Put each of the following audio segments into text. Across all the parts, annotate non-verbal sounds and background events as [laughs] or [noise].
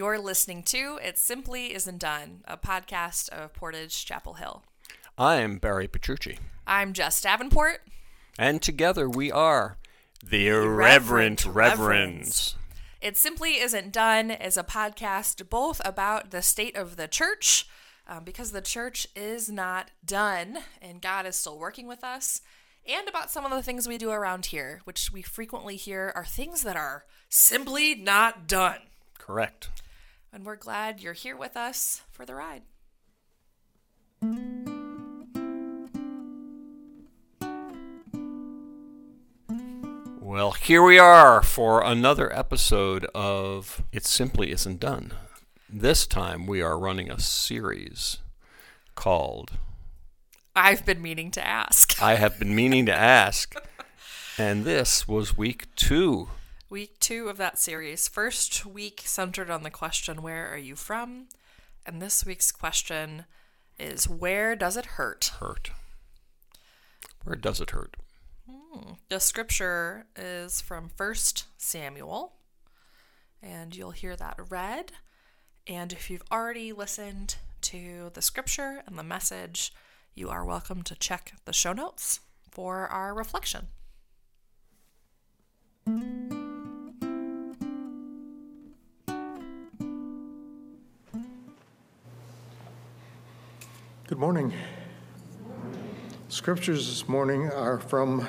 You're listening to It Simply Isn't Done, a podcast of Portage Chapel Hill. I'm Barry Petrucci. I'm Jess Davenport. And together we are the Irreverent Irreverent Reverends. It Simply Isn't Done is a podcast both about the state of the church, um, because the church is not done and God is still working with us, and about some of the things we do around here, which we frequently hear are things that are simply not done. Correct. And we're glad you're here with us for the ride. Well, here we are for another episode of It Simply Isn't Done. This time we are running a series called I've been meaning to ask. I Have Been Meaning to Ask. And this was week two. Week two of that series. First week centered on the question, Where are you from? And this week's question is, Where does it hurt? Hurt. Where does it hurt? Hmm. The scripture is from 1 Samuel, and you'll hear that read. And if you've already listened to the scripture and the message, you are welcome to check the show notes for our reflection. Good morning. Scriptures this morning are from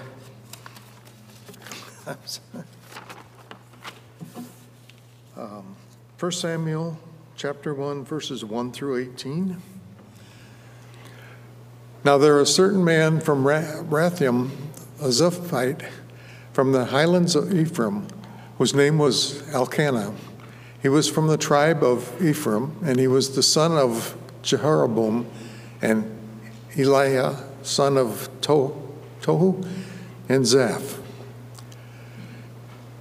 um, 1 Samuel chapter 1, verses 1 through 18. Now there a certain man from Ra- Rathaim, a Zuphite, from the highlands of Ephraim, whose name was Elkanah. He was from the tribe of Ephraim, and he was the son of Jehoram and Eliah, son of to- Tohu, and Zaph.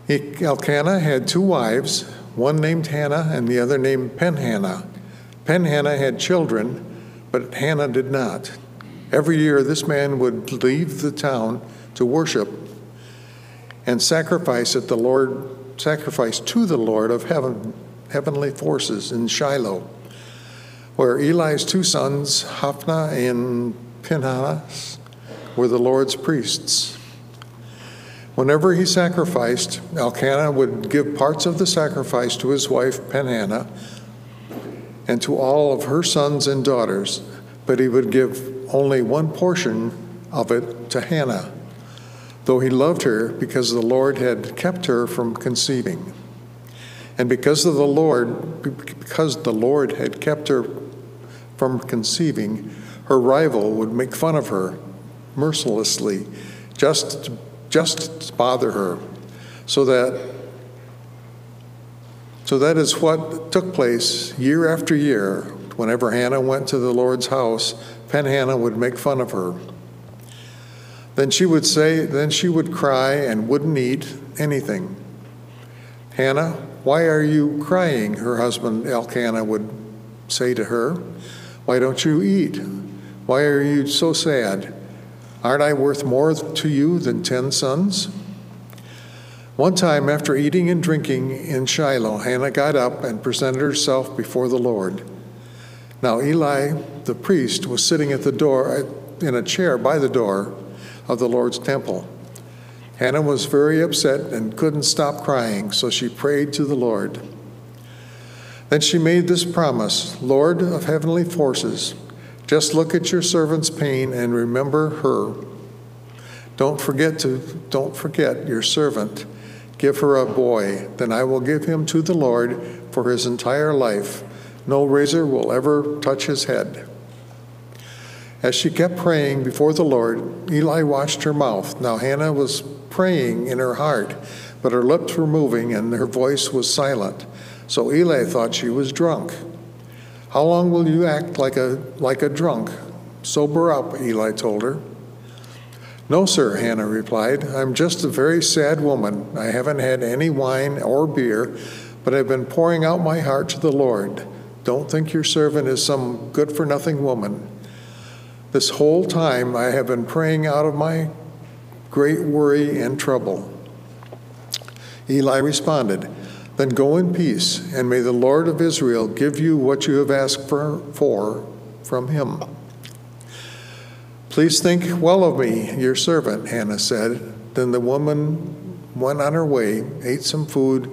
Elkanah had two wives, one named Hannah and the other named Penhannah. Penhannah had children, but Hannah did not. Every year, this man would leave the town to worship and sacrifice at the Lord, sacrifice to the Lord of heaven, heavenly forces in Shiloh, where Eli's two sons, Hophni and Phinehas, were the Lord's priests. Whenever he sacrificed, Elkanah would give parts of the sacrifice to his wife Penhannah and to all of her sons and daughters, but he would give only one portion of it to Hannah, though he loved her because the Lord had kept her from conceiving. And because of the Lord, because the Lord had kept her from conceiving, her rival would make fun of her mercilessly, just just to bother her, so that so that is what took place year after year. Whenever Hannah went to the Lord's house, Penhannah would make fun of her. Then she would say, then she would cry and wouldn't eat anything. Hannah, why are you crying? Her husband Elkanah would say to her. Why don't you eat? Why are you so sad? Aren't I worth more to you than ten sons? One time, after eating and drinking in Shiloh, Hannah got up and presented herself before the Lord. Now, Eli, the priest, was sitting at the door, in a chair by the door of the Lord's temple. Hannah was very upset and couldn't stop crying, so she prayed to the Lord. Then she made this promise Lord of heavenly forces, just look at your servant's pain and remember her. Don't forget to don't forget your servant. Give her a boy, then I will give him to the Lord for his entire life. No razor will ever touch his head. As she kept praying before the Lord, Eli watched her mouth. Now Hannah was praying in her heart, but her lips were moving and her voice was silent. So Eli thought she was drunk. How long will you act like a like a drunk? Sober up, Eli told her. No, sir, Hannah replied. I'm just a very sad woman. I haven't had any wine or beer, but I've been pouring out my heart to the Lord. Don't think your servant is some good for nothing woman. This whole time I have been praying out of my great worry and trouble. Eli responded, Then go in peace, and may the Lord of Israel give you what you have asked for, for from him. Please think well of me, your servant, Hannah said. Then the woman went on her way, ate some food,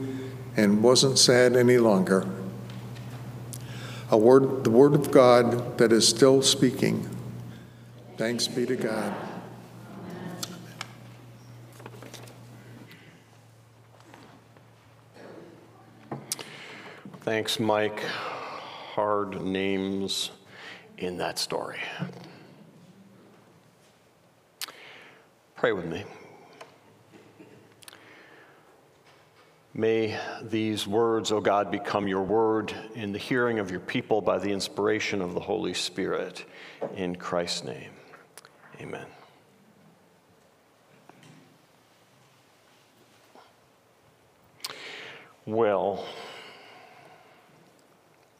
and wasn't sad any longer. A word, the word of God that is still speaking. Thanks be to God. Thanks, Mike. Hard names in that story. Pray with me. May these words, O God, become your word in the hearing of your people by the inspiration of the Holy Spirit. In Christ's name, amen. Well,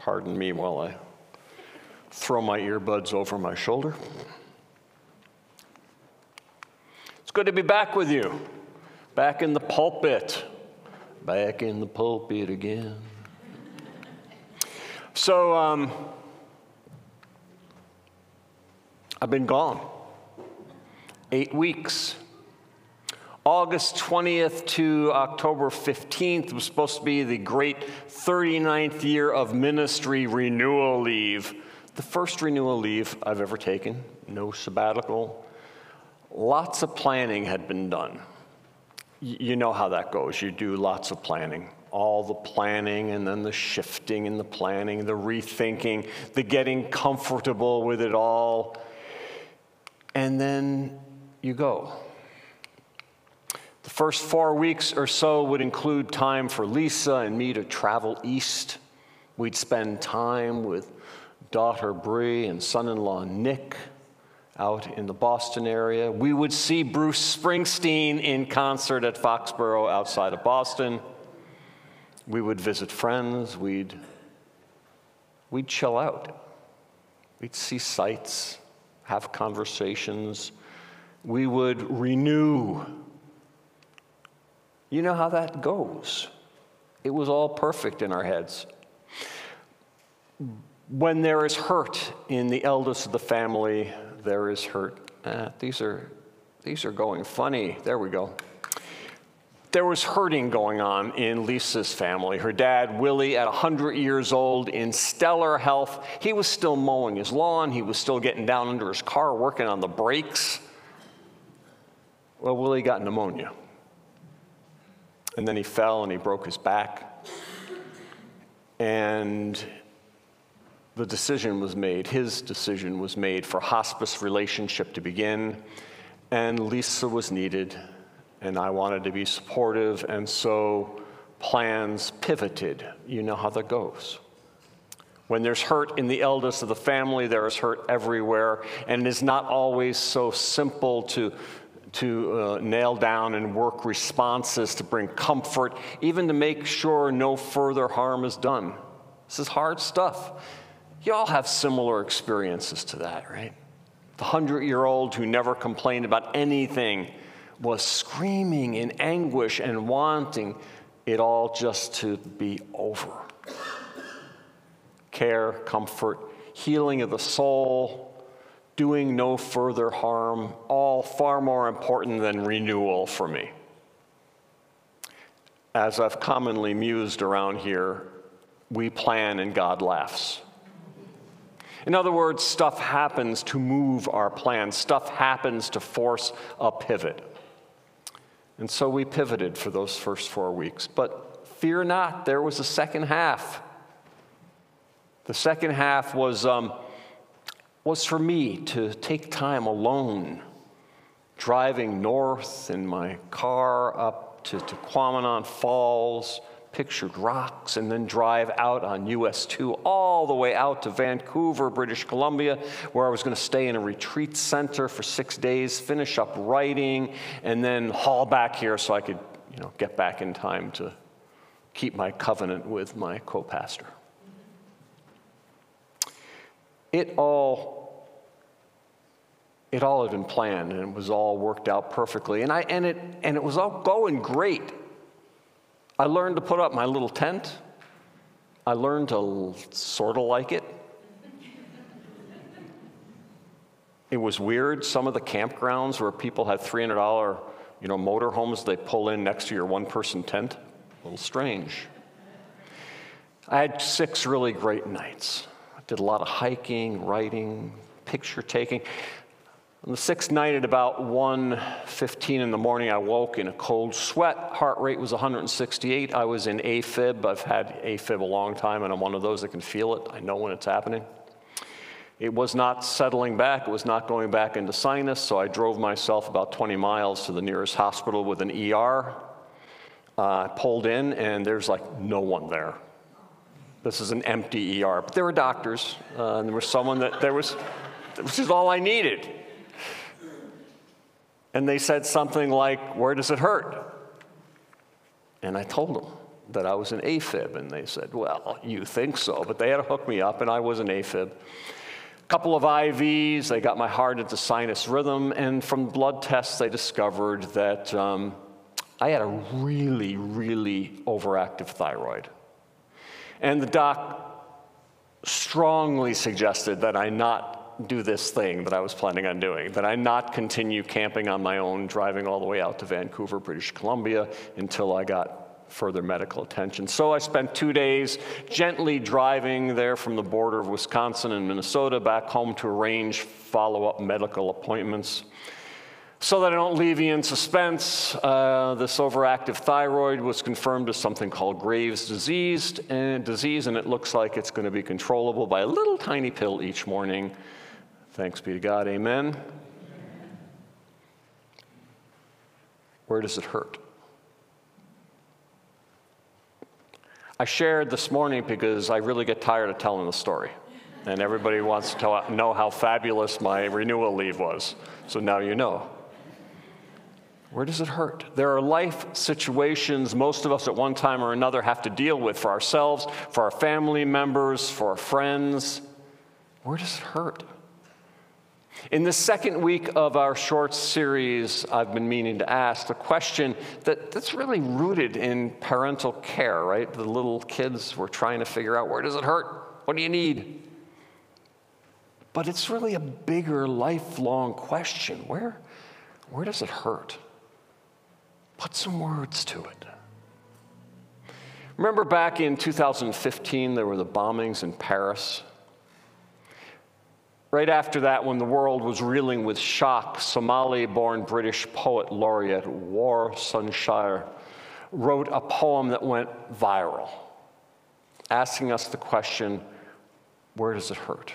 pardon me while I throw my earbuds over my shoulder. It's good to be back with you, back in the pulpit back in the pulpit again. So, um, I've been gone eight weeks. August 20th to October 15th was supposed to be the great 39th year of ministry renewal leave. The first renewal leave I've ever taken, no sabbatical. Lots of planning had been done you know how that goes. You do lots of planning, all the planning, and then the shifting and the planning, the rethinking, the getting comfortable with it all. And then you go. The first four weeks or so would include time for Lisa and me to travel east. We'd spend time with daughter Bree and son in law Nick out in the Boston area. We would see Bruce Springsteen in concert at Foxborough outside of Boston. We would visit friends. We'd, we'd chill out. We'd see sights, have conversations. We would renew. You know how that goes. It was all perfect in our heads. When there is hurt in the eldest of the family, there is hurt. Eh, these are these are going funny. There we go. There was hurting going on in Lisa's family. Her dad, Willie, at 100 years old, in stellar health, he was still mowing his lawn. He was still getting down under his car, working on the brakes. Well, Willie got pneumonia. And then he fell and he broke his back. And the decision was made, his decision was made for hospice relationship to begin, and Lisa was needed, and I wanted to be supportive, and so plans pivoted. You know how that goes. When there's hurt in the eldest of the family, there is hurt everywhere, and it is not always so simple to, to uh, nail down and work responses to bring comfort, even to make sure no further harm is done. This is hard stuff. You all have similar experiences to that, right? The hundred year old who never complained about anything was screaming in anguish and wanting it all just to be over. Care, comfort, healing of the soul, doing no further harm, all far more important than renewal for me. As I've commonly mused around here, we plan and God laughs. In other words, stuff happens to move our plans, stuff happens to force a pivot. And so we pivoted for those first four weeks. But fear not, there was a second half. The second half was, um, was for me to take time alone, driving north in my car up to, to Quamanon Falls pictured rocks and then drive out on US 2 all the way out to Vancouver, British Columbia, where I was going to stay in a retreat center for six days, finish up writing, and then haul back here so I could you know, get back in time to keep my covenant with my co pastor. It all it all had been planned and it was all worked out perfectly and I and it and it was all going great I learned to put up my little tent. I learned to sort of like it. It was weird. Some of the campgrounds where people had $300, you know, motorhomes they pull in next to your one-person tent. A little strange. I had six really great nights. I did a lot of hiking, writing, picture taking. On the sixth night at about 1.15 in the morning, I woke in a cold sweat. Heart rate was 168. I was in AFib. I've had AFib a long time, and I'm one of those that can feel it. I know when it's happening. It was not settling back. It was not going back into sinus, so I drove myself about 20 miles to the nearest hospital with an ER. Uh, I pulled in, and there's like no one there. This is an empty ER. But there were doctors, uh, and there was someone that there was, which is all I needed. And they said something like, Where does it hurt? And I told them that I was an AFib, and they said, Well, you think so, but they had to hook me up, and I was an AFib. A couple of IVs, they got my heart into sinus rhythm, and from blood tests, they discovered that um, I had a really, really overactive thyroid. And the doc strongly suggested that I not do this thing that I was planning on doing, that I not continue camping on my own, driving all the way out to Vancouver, British Columbia, until I got further medical attention. So I spent two days gently driving there from the border of Wisconsin and Minnesota back home to arrange follow up medical appointments. So that I don't leave you in suspense, uh, this overactive thyroid was confirmed as something called Graves' disease and, disease, and it looks like it's going to be controllable by a little tiny pill each morning. Thanks be to God, amen. Where does it hurt? I shared this morning because I really get tired of telling the story. And everybody wants to know how fabulous my renewal leave was. So now you know. Where does it hurt? There are life situations most of us at one time or another have to deal with for ourselves, for our family members, for our friends. Where does it hurt? In the second week of our short series, I've been meaning to ask the question that, that's really rooted in parental care, right? The little kids were trying to figure out where does it hurt? What do you need? But it's really a bigger, lifelong question. Where, where does it hurt? Put some words to it. Remember back in 2015, there were the bombings in Paris? Right after that, when the world was reeling with shock, Somali born British poet laureate Warsan Shire wrote a poem that went viral, asking us the question where does it hurt?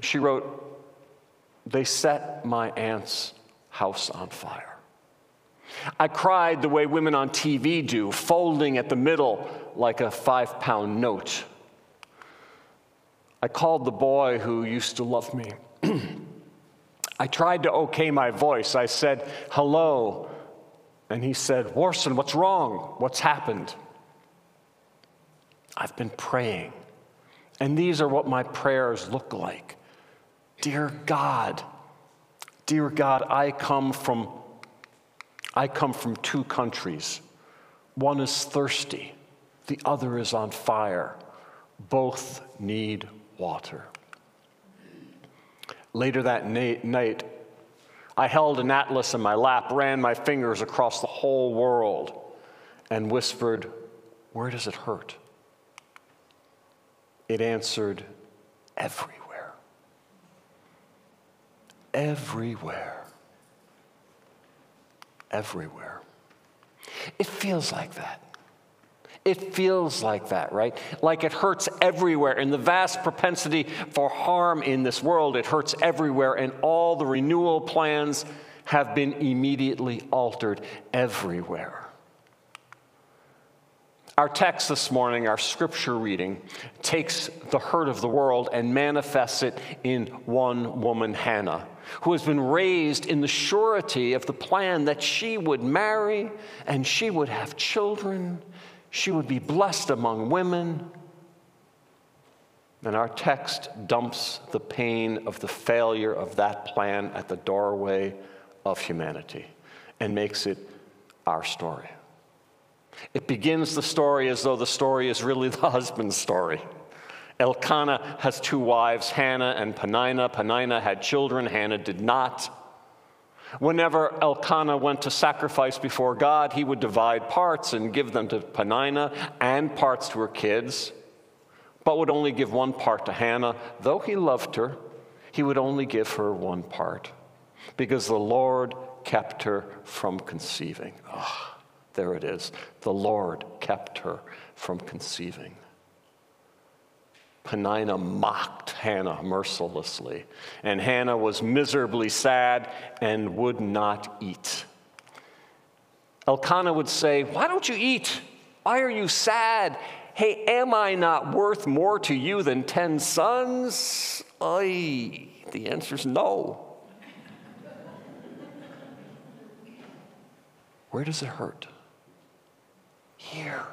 She wrote, They set my aunt's house on fire. I cried the way women on TV do, folding at the middle like a five pound note. I called the boy who used to love me. [clears throat] I tried to okay my voice. I said, hello. And he said, Warsan, what's wrong? What's happened? I've been praying. And these are what my prayers look like. Dear God, dear God, I come from I come from two countries. One is thirsty, the other is on fire. Both need water. Later that night, I held an atlas in my lap, ran my fingers across the whole world, and whispered, Where does it hurt? It answered, Everywhere. Everywhere. Everywhere. It feels like that. It feels like that, right? Like it hurts everywhere. In the vast propensity for harm in this world, it hurts everywhere, and all the renewal plans have been immediately altered everywhere. Our text this morning, our scripture reading, takes the hurt of the world and manifests it in one woman, Hannah, who has been raised in the surety of the plan that she would marry and she would have children she would be blessed among women. And our text dumps the pain of the failure of that plan at the doorway of humanity and makes it our story. It begins the story as though the story is really [laughs] the husband's story. Elkanah has two wives, Hannah and Peninnah. Peninnah had children, Hannah did not. Whenever Elkanah went to sacrifice before God, he would divide parts and give them to Peninnah and parts to her kids, but would only give one part to Hannah. Though he loved her, he would only give her one part because the Lord kept her from conceiving. Oh, there it is. The Lord kept her from conceiving. Peninnah mocked Hannah mercilessly, and Hannah was miserably sad and would not eat. Elkanah would say, Why don't you eat? Why are you sad? Hey, am I not worth more to you than 10 sons? Ay, the answer is no. Where does it hurt? Here.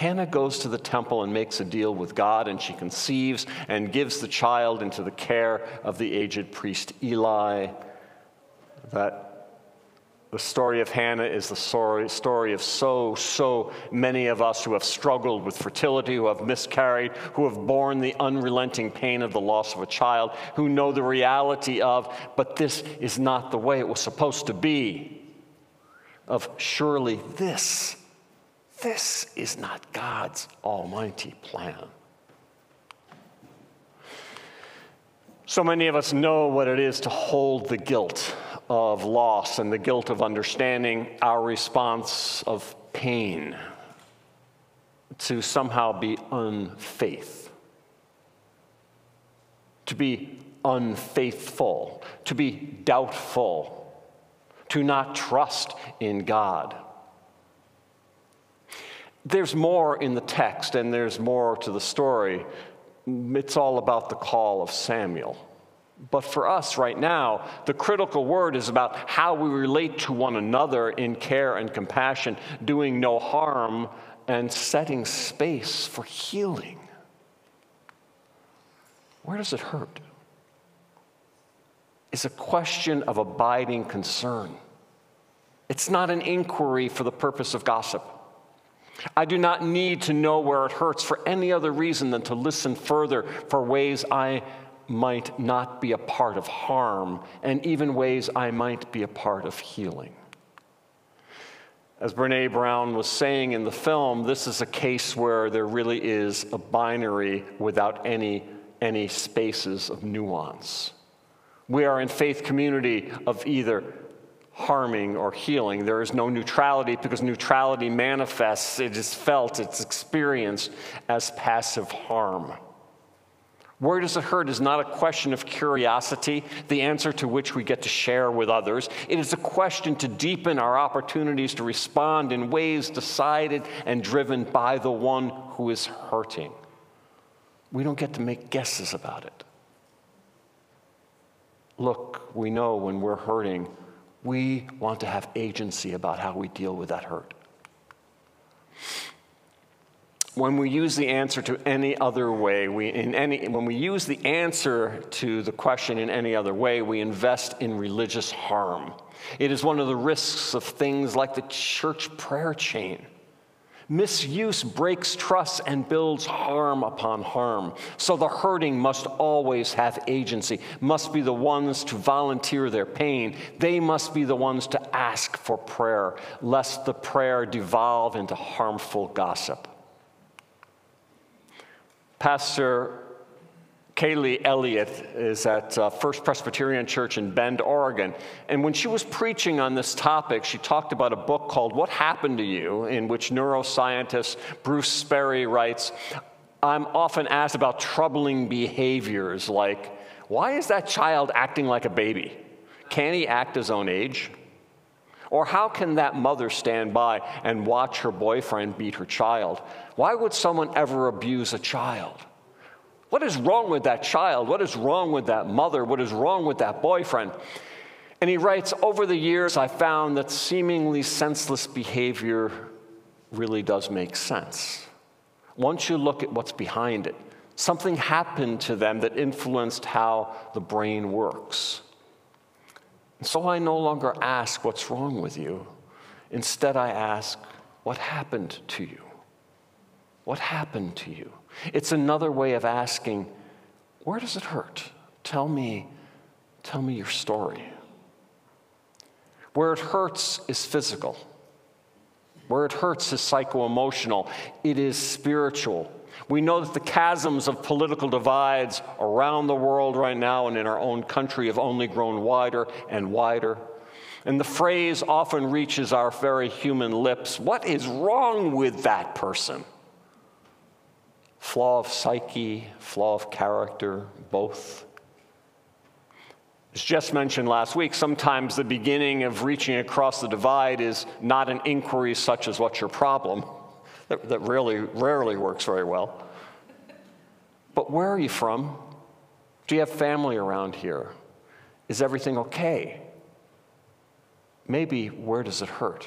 Hannah goes to the temple and makes a deal with God, and she conceives and gives the child into the care of the aged priest Eli. That the story of Hannah is the story, of so, so many of us who have struggled with fertility, who have miscarried, who have borne the unrelenting pain of the loss of a child, who know the reality of, but this is not the way it was supposed to be, of surely this this is not God's almighty plan. So many of us know what it is to hold the guilt of loss and the guilt of understanding our response of pain to somehow be unfaith, to be unfaithful, to be doubtful, to not trust in God. There's more in the text and there's more to the story. It's all about the call of Samuel. But for us right now, the critical word is about how we relate to one another in care and compassion, doing no harm, and setting space for healing. Where does it hurt? It's a question of abiding concern. It's not an inquiry for the purpose of gossip. I do not need to know where it hurts for any other reason than to listen further for ways I might not be a part of harm, and even ways I might be a part of healing. As Brene Brown was saying in the film, this is a case where there really is a binary without any, any spaces of nuance. We are in faith community of either harming or healing. There is no neutrality because neutrality manifests, it is felt, it's experienced as passive harm. Where does it hurt is not a question of curiosity, the answer to which we get to share with others. It is a question to deepen our opportunities to respond in ways decided and driven by the one who is hurting. We don't get to make guesses about it. Look, we know when we're hurting, we want to have agency about how we deal with that hurt. When we use the answer to any other way, we, in any, when we use the answer to the question in any other way, we invest in religious harm. It is one of the risks of things like the church prayer chain. Misuse breaks trust and builds harm upon harm. So the hurting must always have agency, must be the ones to volunteer their pain. They must be the ones to ask for prayer, lest the prayer devolve into harmful gossip. Pastor Kaylee Elliott is at uh, First Presbyterian Church in Bend, Oregon. And when she was preaching on this topic, she talked about a book called What Happened to You, in which neuroscientist Bruce Perry writes I'm often asked about troubling behaviors like, why is that child acting like a baby? Can he act his own age? Or how can that mother stand by and watch her boyfriend beat her child? Why would someone ever abuse a child? What is wrong with that child? What is wrong with that mother? What is wrong with that boyfriend? And he writes Over the years, I found that seemingly senseless behavior really does make sense. Once you look at what's behind it, something happened to them that influenced how the brain works. And so I no longer ask what's wrong with you. Instead, I ask, What happened to you? What happened to you? It's another way of asking, Where does it hurt? Tell me, tell me your story. Where it hurts is physical. Where it hurts is psycho emotional. It is spiritual. We know that the chasms of political divides around the world right now and in our own country have only grown wider and wider. And the phrase often reaches our very human lips what is wrong with that person? Flaw of psyche, flaw of character, both. As Jess mentioned last week, sometimes the beginning of reaching across the divide is not an inquiry such as what's your problem? That, that really rarely works very well. But where are you from? Do you have family around here? Is everything okay? Maybe where does it hurt?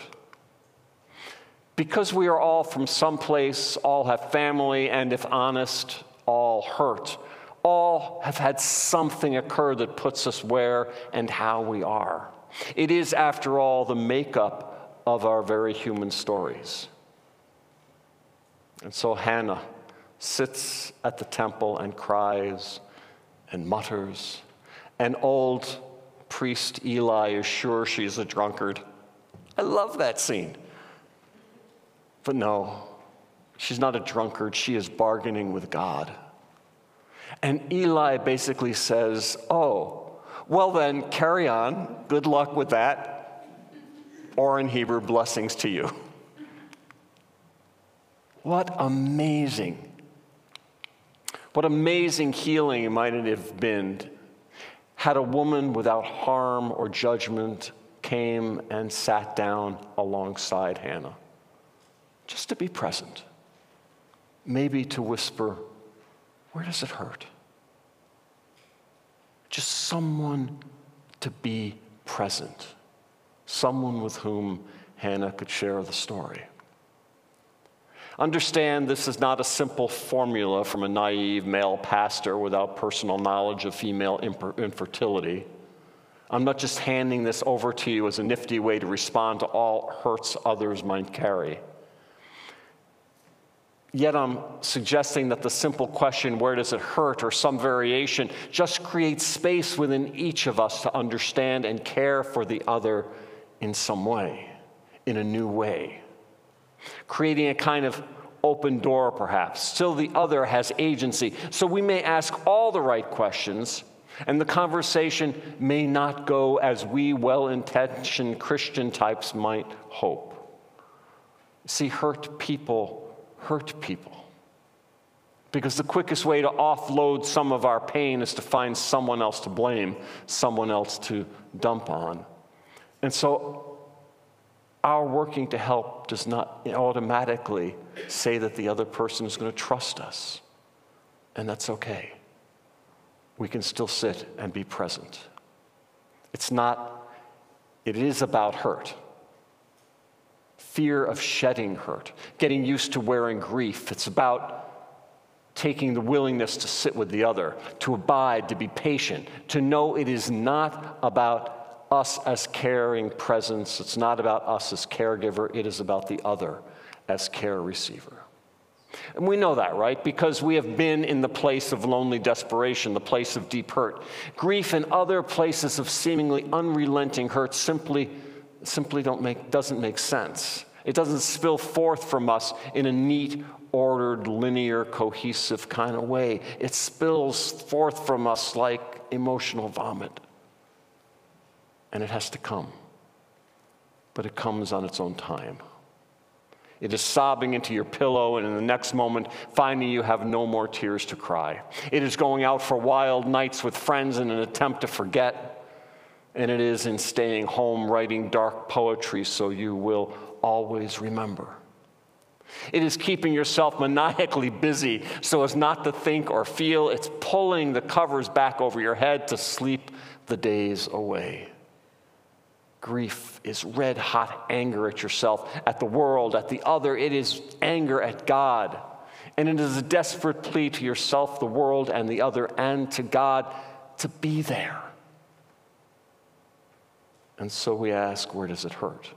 Because we are all from someplace, all have family, and if honest, all hurt. All have had something occur that puts us where and how we are. It is, after all, the makeup of our very human stories. And so Hannah sits at the temple and cries and mutters. And old priest Eli is sure she's a drunkard. I love that scene. But no, she's not a drunkard. She is bargaining with God. And Eli basically says, Oh, well then, carry on. Good luck with that. Or in Hebrew, blessings to you. What amazing, what amazing healing might it have been had a woman without harm or judgment came and sat down alongside Hannah, just to be present, maybe to whisper, Where does it hurt? Just someone to be present, someone with whom Hannah could share the story. Understand this is not a simple formula from a naive male pastor without personal knowledge of female infertility. I'm not just handing this over to you as a nifty way to respond to all hurts others might carry. Yet I'm suggesting that the simple question, where does it hurt, or some variation, just creates space within each of us to understand and care for the other in some way, in a new way creating a kind of open door, perhaps. Still, the other has agency. So we may ask all the right questions, and the conversation may not go as we well intentioned Christian types might hope. See, hurt people hurt people. Because the quickest way to offload some of our pain is to find someone else to blame, someone else to dump on. And so our working to help does not automatically say that the other person is going to trust us. And that's okay. We can still sit and be present. It's not, it is about hurt. Fear of shedding hurt, getting used to wearing grief. It's about taking the willingness to sit with the other, to abide, to be patient, to know it is not about us as caring presence. It's not about us as caregiver, it is about the other as care receiver. And we know that, right? Because we have been in the place of lonely desperation, the place of deep hurt. Grief and other places of seemingly unrelenting hurt simply, simply don't make, doesn't make sense. It doesn't spill forth from us in a neat, ordered, linear, cohesive kind of way. It spills forth from us like emotional vomit and it has to come. But it comes on its own time. It is sobbing into your pillow, and in the next moment, finding you have no more tears to cry. It is going out for wild nights with friends in an attempt to forget, and it is in staying home writing dark poetry so you will always remember. It is keeping yourself maniacally busy so as not to think or feel. It's pulling the covers back over your head to sleep the days away. Grief is red hot anger at yourself, at the world, at the other. It is anger at God. And it is a desperate plea to yourself, the world, and the other, and to God to be there. And so we ask, where does it hurt?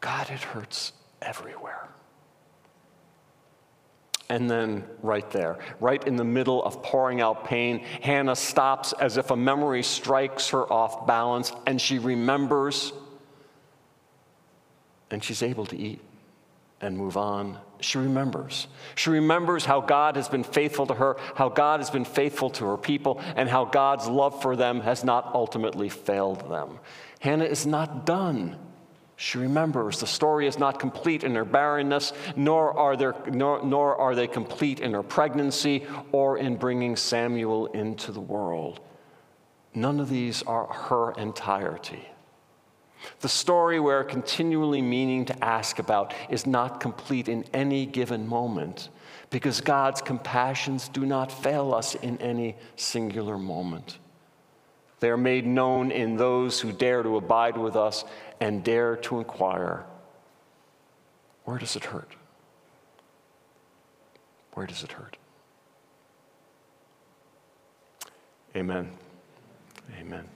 God, it hurts everywhere. And then, right there, right in the middle of pouring out pain, Hannah stops as if a memory strikes her off balance and she remembers and she's able to eat and move on. She remembers. She remembers how God has been faithful to her, how God has been faithful to her people, and how God's love for them has not ultimately failed them. Hannah is not done. She remembers the story is not complete in her barrenness, nor are, there, nor, nor are they complete in her pregnancy or in bringing Samuel into the world. None of these are her entirety. The story we're continually meaning to ask about is not complete in any given moment because God's compassions do not fail us in any singular moment. They are made known in those who dare to abide with us and dare to inquire where does it hurt? Where does it hurt? Amen. Amen.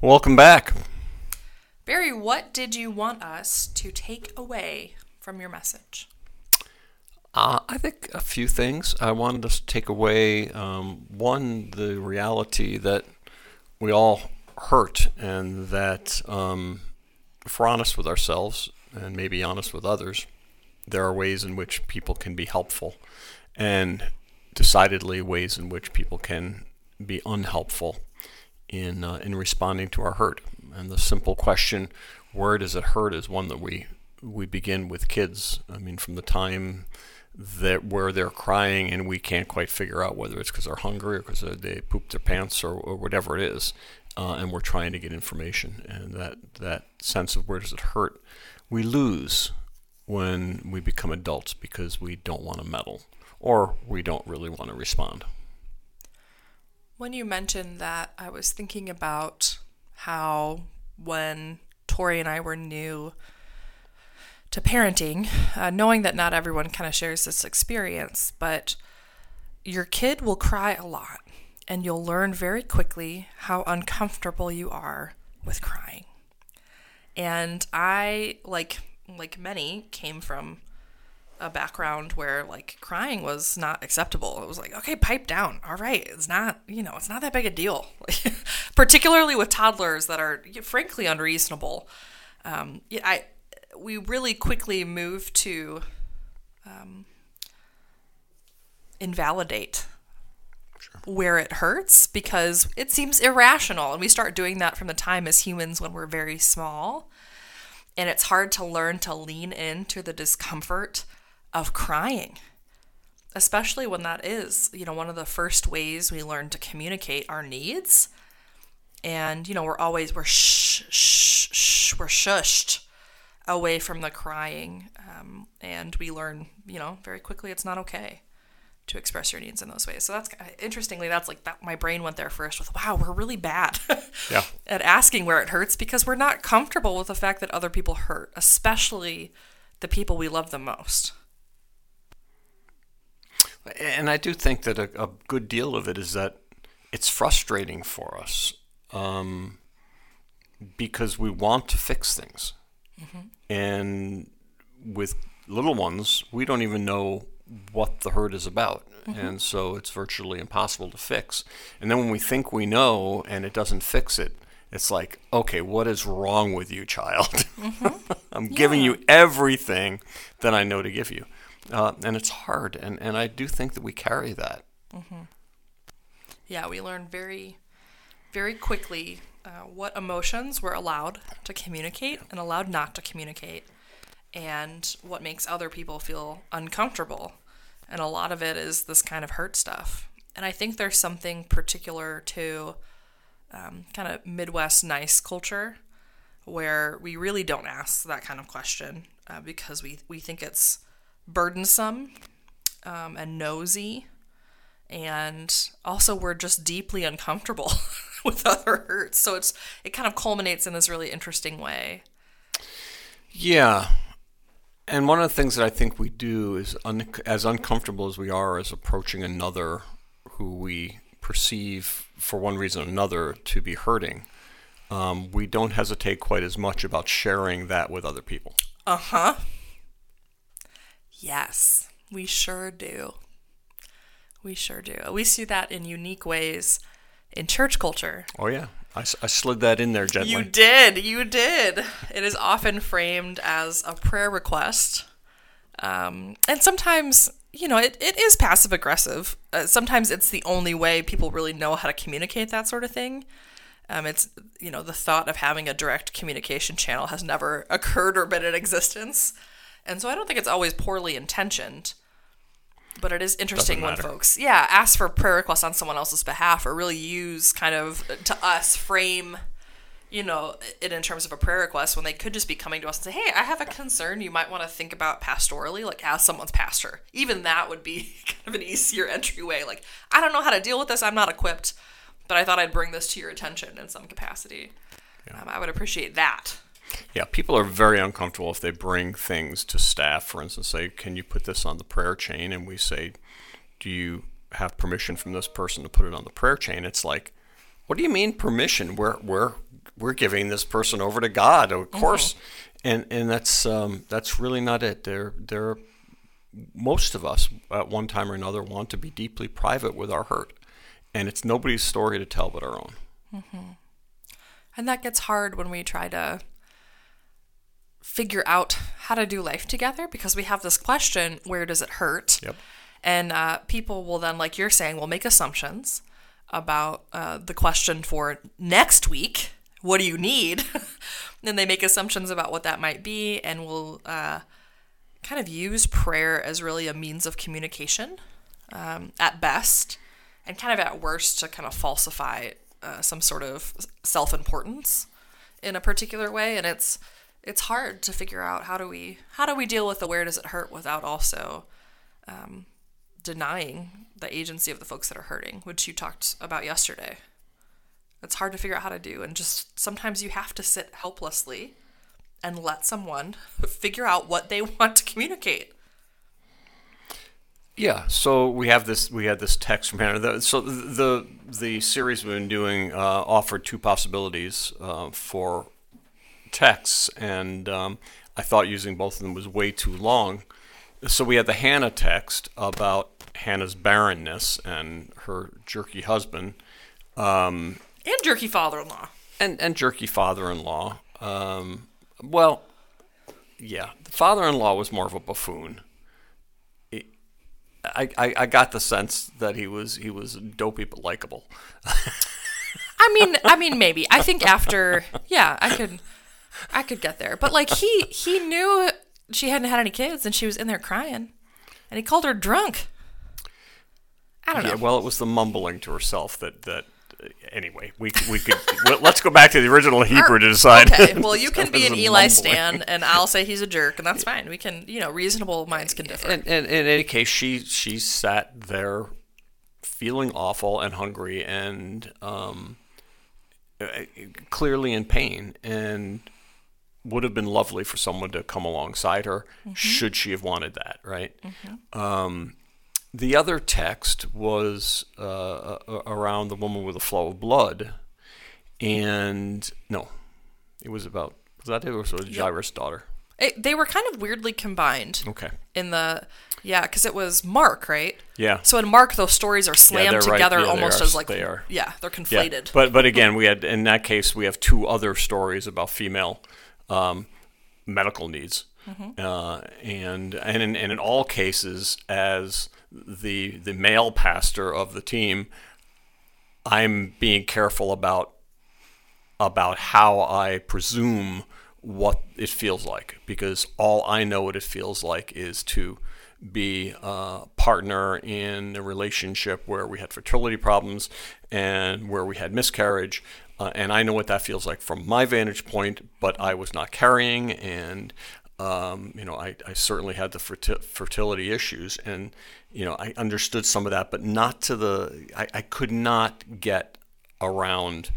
Welcome back. Barry, what did you want us to take away from your message? Uh, I think a few things. I wanted us to take away um, one, the reality that we all hurt, and that um, if we're honest with ourselves and maybe honest with others, there are ways in which people can be helpful, and decidedly ways in which people can be unhelpful in uh, in responding to our hurt. And the simple question, "Where does it hurt?" is one that we we begin with kids. I mean, from the time that where they're crying and we can't quite figure out whether it's because they're hungry or because they pooped their pants or, or whatever it is, uh, and we're trying to get information. And that that sense of where does it hurt, we lose when we become adults because we don't want to meddle or we don't really want to respond. When you mentioned that, I was thinking about how when Tori and I were new to parenting, uh, knowing that not everyone kind of shares this experience, but your kid will cry a lot, and you'll learn very quickly how uncomfortable you are with crying. And I, like like many, came from a background where like crying was not acceptable. It was like, okay, pipe down. All right, it's not, you know, it's not that big a deal. [laughs] Particularly with toddlers that are frankly unreasonable. Um, I we really quickly move to um, invalidate sure. where it hurts because it seems irrational, and we start doing that from the time as humans when we're very small. And it's hard to learn to lean into the discomfort of crying, especially when that is, you know, one of the first ways we learn to communicate our needs. And, you know, we're always, we're shh, shh, shh, we're shushed away from the crying. Um, and we learn, you know, very quickly it's not okay to express your needs in those ways. So that's interestingly, that's like that. My brain went there first with, wow, we're really bad [laughs] yeah. at asking where it hurts because we're not comfortable with the fact that other people hurt, especially the people we love the most. And I do think that a, a good deal of it is that it's frustrating for us um, because we want to fix things. Mm-hmm. And with little ones, we don't even know what the hurt is about. Mm-hmm. And so it's virtually impossible to fix. And then when we think we know and it doesn't fix it, it's like, okay, what is wrong with you, child? [laughs] Mm-hmm. I'm yeah. giving you everything that I know to give you. Uh, and it's hard. And, and I do think that we carry that. Mm-hmm. Yeah, we learn very, very quickly uh, what emotions we're allowed to communicate and allowed not to communicate and what makes other people feel uncomfortable. And a lot of it is this kind of hurt stuff. And I think there's something particular to um, kind of Midwest nice culture where we really don't ask that kind of question uh, because we, we think it's burdensome um, and nosy. And also, we're just deeply uncomfortable [laughs] with other hurts. So it's it kind of culminates in this really interesting way. Yeah, and one of the things that I think we do is, un- as uncomfortable as we are as approaching another who we perceive for one reason or another to be hurting, um, we don't hesitate quite as much about sharing that with other people. Uh huh. Yes, we sure do. We sure do. We see that in unique ways in church culture. Oh yeah, I, I slid that in there gently. You did. You did. It is often framed as a prayer request. Um, and sometimes, you know, it, it is passive aggressive. Uh, sometimes it's the only way people really know how to communicate that sort of thing. Um, it's, you know, the thought of having a direct communication channel has never [laughs] occurred or been in existence. And so I don't think it's always poorly intentioned. But it is interesting when folks, yeah, ask for prayer requests on someone else's behalf or really use kind of to us frame you know, it in terms of a prayer request when they could just be coming to us and say, "Hey, I have a concern. You might want to think about pastorally, like as someone's pastor." Even that would be [laughs] kind of an easier entryway. Like, I don't know how to deal with this. I'm not equipped, but I thought I'd bring this to your attention in some capacity. Um, I would appreciate that. Yeah, people are very uncomfortable if they bring things to staff. For instance, say, "Can you put this on the prayer chain?" And we say, "Do you have permission from this person to put it on the prayer chain?" It's like, "What do you mean permission? We're we're we're giving this person over to God, of course." And and that's um, that's really not it. They're they're most of us at one time or another want to be deeply private with our hurt, and it's nobody's story to tell but our own. And that gets hard when we try to figure out how to do life together because we have this question where does it hurt? Yep. And uh, people will then, like you're saying, will make assumptions about uh, the question for next week. What do you need? [laughs] then they make assumptions about what that might be and will uh, kind of use prayer as really a means of communication um, at best and kind of at worst to kind of falsify uh, some sort of self-importance in a particular way and it's it's hard to figure out how do we how do we deal with the where does it hurt without also um, denying the agency of the folks that are hurting which you talked about yesterday it's hard to figure out how to do and just sometimes you have to sit helplessly and let someone [laughs] figure out what they [laughs] want to communicate Yeah, so we have this. We had this text from Hannah. So the the series we've been doing uh, offered two possibilities uh, for texts, and um, I thought using both of them was way too long. So we had the Hannah text about Hannah's barrenness and her jerky husband, and jerky father-in-law and and jerky father-in-law. Um, well, yeah, the father-in-law was more of a buffoon. I, I, I got the sense that he was he was dopey but likable. [laughs] I mean, I mean, maybe. I think after, yeah, I could, I could get there. But like he, [laughs] he knew she hadn't had any kids, and she was in there crying, and he called her drunk. I don't know. Well, it was the mumbling to herself that that. uh, Anyway, we we could well, let's go back to the original Hebrew to decide. Okay, [laughs] well, you can be an Eli mumbling. Stan, and I'll say he's a jerk, and that's fine. We can, you know, reasonable minds can differ. And, and in any case, she she sat there feeling awful and hungry and um, uh, clearly in pain, and would have been lovely for someone to come alongside her should she have wanted that, right? Um, the other text was uh, around the woman with a flow of blood, and no, it was about was that it or was it Jairus' daughter? It, they were kind of weirdly combined Okay. in the, yeah, because it was Mark, right? Yeah. So in Mark, those stories are slammed right. together Yeah, almost are. as like They are. yeah, they're Yeah, conflated. but but again, we had in that case we have two other stories about female um, medical needs, uh, and and in, and in all cases, as the the male pastor of the team, I'm being careful about about how I presume what it feels like because all I know what it feels like is to be a partner in a relationship where we had fertility problems and where we had miscarriage. Uh, and I know what that feels like from my vantage point, but I was not carrying, and um, you know, I, I certainly had the ferti- fertility issues, and you know, I understood some of that, but not to the. I, I could not get around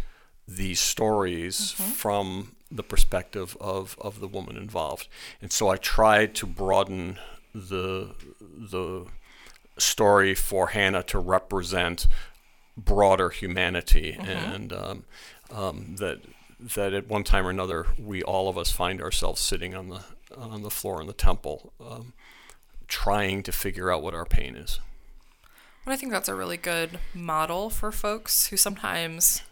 these stories from the perspective of, of the woman involved. And so I tried to broaden the the story for Hannah to represent broader humanity. And um, um, that that at one time or another we all of us find ourselves sitting on the on the floor in the temple um, trying to figure out what our pain is. And I think that's a really good model for folks who sometimes,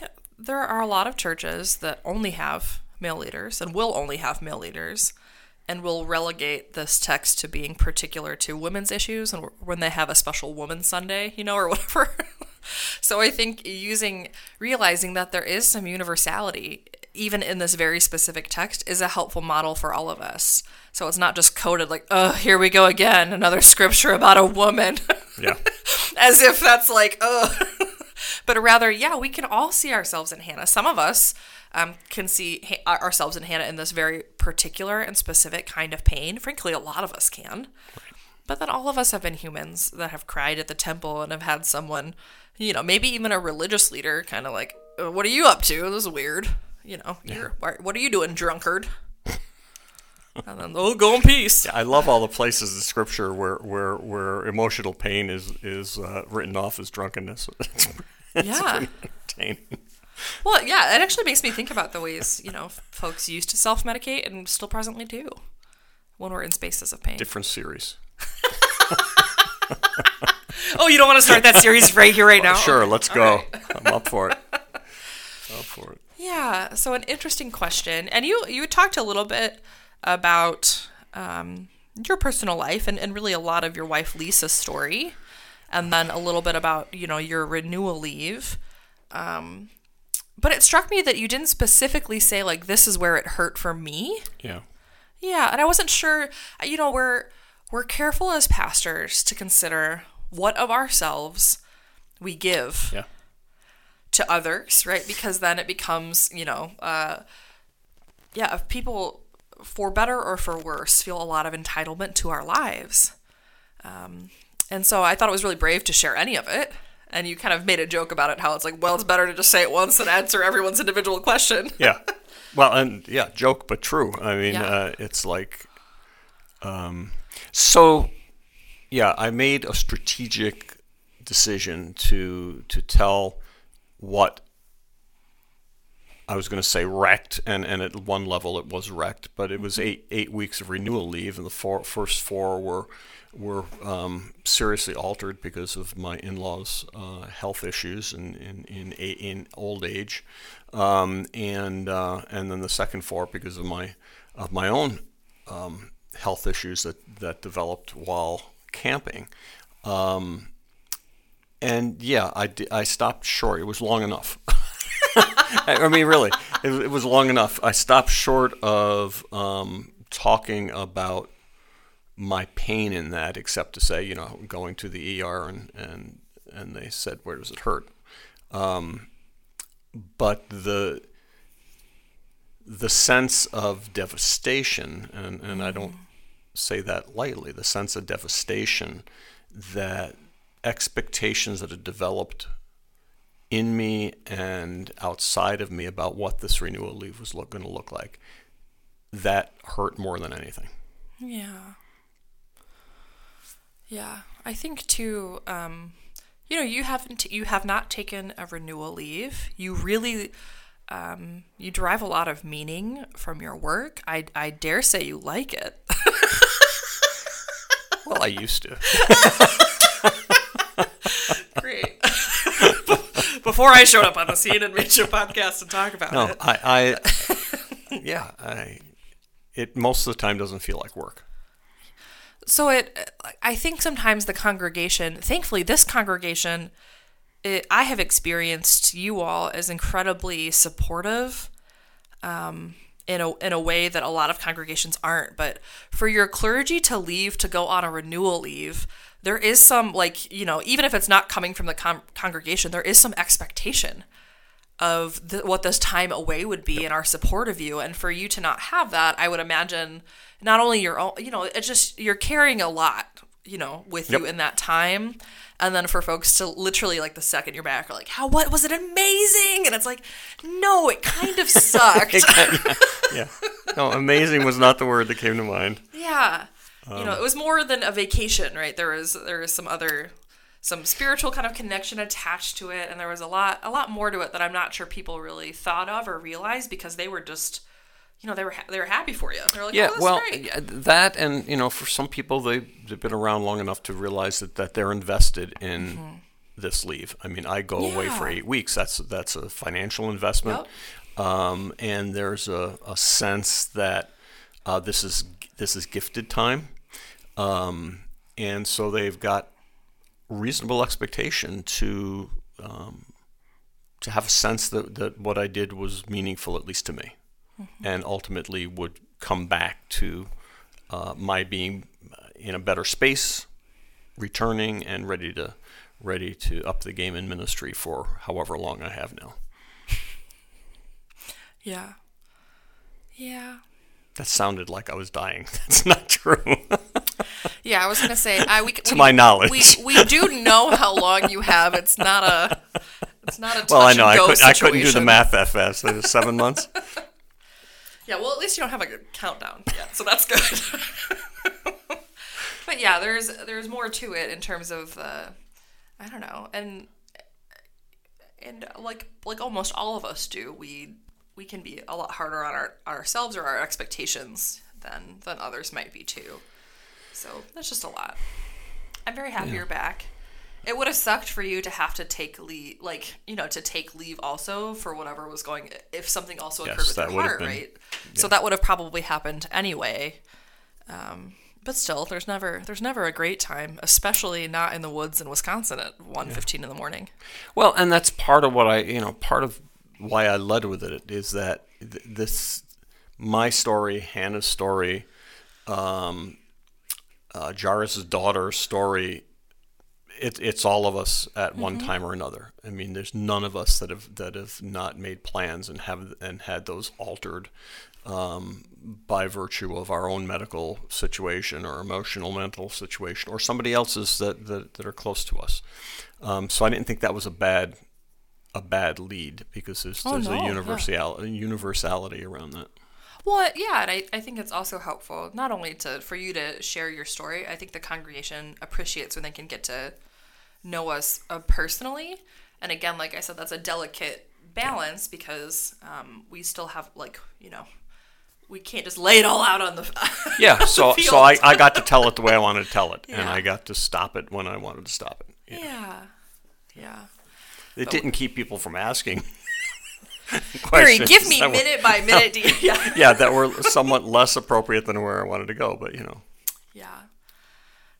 yeah, there are a lot of churches that only have male leaders and will only have male leaders and will relegate this text to being particular to women's issues and when they have a special women's Sunday, you know, or [laughs] whatever. so I think using, realizing that there is some universality even in this very specific text is a helpful model for all of us. So it's not just coded like, oh, here we go again, another scripture about a woman. Yeah. [laughs] As if that's like, oh. [laughs] but rather, yeah, we can all see ourselves in Hannah. Some of us um, can see ha- ourselves in Hannah in this very particular and specific kind of pain. Frankly, a lot of us can. But then all of us have been humans that have cried at the temple and have had someone, you know, maybe even a religious leader kind of like, "Uh, what are you up to? This is weird. You know, you're, why- what are you doing, drunkard? [laughs] and then, oh, go in peace. I love all the places in Scripture where where, where emotional pain is is uh, written off as drunkenness. [laughs] Yeah. Well, yeah, it actually makes me think about the ways, you know, folks used to self medicate and still presently do when we're in spaces of pain. Different series. Oh, you don't want to start that series right here, right now? Sure, let's go. right. I'm up for it. [laughs] up for it. Yeah. So an interesting question, and you you talked a little bit about um, your personal life and, and really a lot of your wife Lisa's story, and then a little bit about you know your renewal leave. Um, but it struck me that you didn't specifically say like this is where it hurt for me. Yeah. Yeah, and I wasn't sure. You know, we're we're careful as pastors to consider what of ourselves we give Yeah. to others, right? Because then it becomes, you know, uh, yeah, if people, for better or for worse, feel a lot of entitlement to our lives. Um, and so I thought it was really brave to share any of it. And you kind of made a joke about it, how it's like, well, it's better to just say it once than answer everyone's individual question. [laughs] Yeah. Well, and yeah, joke but true. I mean, Yeah. uh, it's like, um, so yeah, I made a strategic decision to to tell what I was going to say wrecked, and, and at one level it was wrecked, but it was eight eight weeks of renewal leave, and the four, first four were were um, seriously altered because of my in-laws' uh, health issues in in in, in old age, um, and uh, and then the second four because of my of my own um, health issues that that developed while camping. Um, and yeah, I, I stopped short. It was long enough. I [laughs] I mean, really, it, it was long enough. I stopped short of um, talking about my pain in that, except to say, you know, going to the ER and and and they said, where does it hurt? Um, but the the sense of devastation, and, and I don't say that lightly, the sense of devastation that expectations that had developed in me and outside of me about what this renewal leave was look, going to look like, that hurt more than anything. Yeah. Yeah, I think too. Um, you know, you haven't you have not taken a renewal leave. You really um, you derive a lot of meaning from your work. I I dare say you like it. [laughs] Well, I used to. Great. [laughs] Before I showed up on the scene and made your podcast and talk about No, it. No, I, I [laughs] yeah, I. It most of the time doesn't feel like work. So it i think sometimes the congregation thankfully this congregation it, i have experienced you all as incredibly supportive um, in a, in a way that a lot of congregations aren't. But for your clergy to leave to go on a renewal leave there is some like you know even if it's not coming from the con- congregation there is some expectation of the, what this time away would be and our support of you. And for you to not have that i would imagine not only your own you know it's just you're carrying a lot you know with you in that time. And then for folks to literally like the second you're back are like how what was it amazing? And it's like no it kind of [laughs] sucked. [laughs] Yeah. No, amazing was not the word that came to mind. yeah. You know, um, it was more than a vacation, right? There was there was some other some spiritual kind of connection attached to it, and there was a lot a lot more to it that I'm not sure people really thought of or realized because they were just, you know, they were ha- they were happy for you. They're like, Yeah, oh, that's well, great. yeah, that and you know, for some people, they they've been around long enough to realize that, that they're invested in this leave. I mean, I go away for Mm-hmm. Eight weeks. That's that's a financial investment, um, and there's a, a sense that uh, this is this is gifted time, um, and so they've got reasonable expectation to um, to have a sense that, that what I did was meaningful, at least to me, and ultimately would come back to uh, my being in a better space, returning and ready to ready to up the game in ministry for however long I have now. [laughs] yeah, yeah. That sounded like I was dying. [laughs] That's not true. [laughs] Yeah, I was gonna say, I we to my knowledge. we we do know how long you have. It's not a, it's not a. Well, I know I, could, I couldn't do the math that fast. It was seven [laughs] months. Yeah, well, at least you don't have a good countdown yet, so that's good. [laughs] but yeah, there's there's more to it in terms of uh, I don't know, and and like like almost all of us do, we we can be a lot harder on our ourselves or our expectations than than others might be too. So that's just a lot. I'm very happy you're back. It would have sucked for you to have to take leave, like you know, to take leave also for whatever was going. If something also occurred Yes, with your heart, been- right? So that would have probably happened anyway. Um, but still, there's never there's never a great time, especially not in the woods in Wisconsin at 1.15 in the morning. Well, and that's part of what I, you know, part of why I led with it is that th- this, my story, Hannah's story, um, uh, Jairus' daughter's story, it, it's all of us at one time or another. I mean, there's none of us that have that have not made plans and have and had those altered um, by virtue of our own medical situation or emotional mental situation or somebody else's that, that, that are close to us. Um, so I didn't think that was a bad a bad lead because there's, Oh, there's no, a yeah. universality universality around that. Well, yeah, and I, I think it's also helpful not only to for you to share your story. I think the congregation appreciates when they can get to know us uh, personally. And again, like I said, that's a delicate balance because um, we still have like you know we can't just lay it all out on the [laughs] Yeah, so field. so I, I got to tell it the way I wanted to tell it, and I got to stop it when I wanted to stop it. Yeah. yeah yeah. It didn't keep people from asking. [laughs] Questions give me were- minute by minute. [laughs] yeah. yeah, that were somewhat less appropriate than where I wanted to go, but you know. Yeah.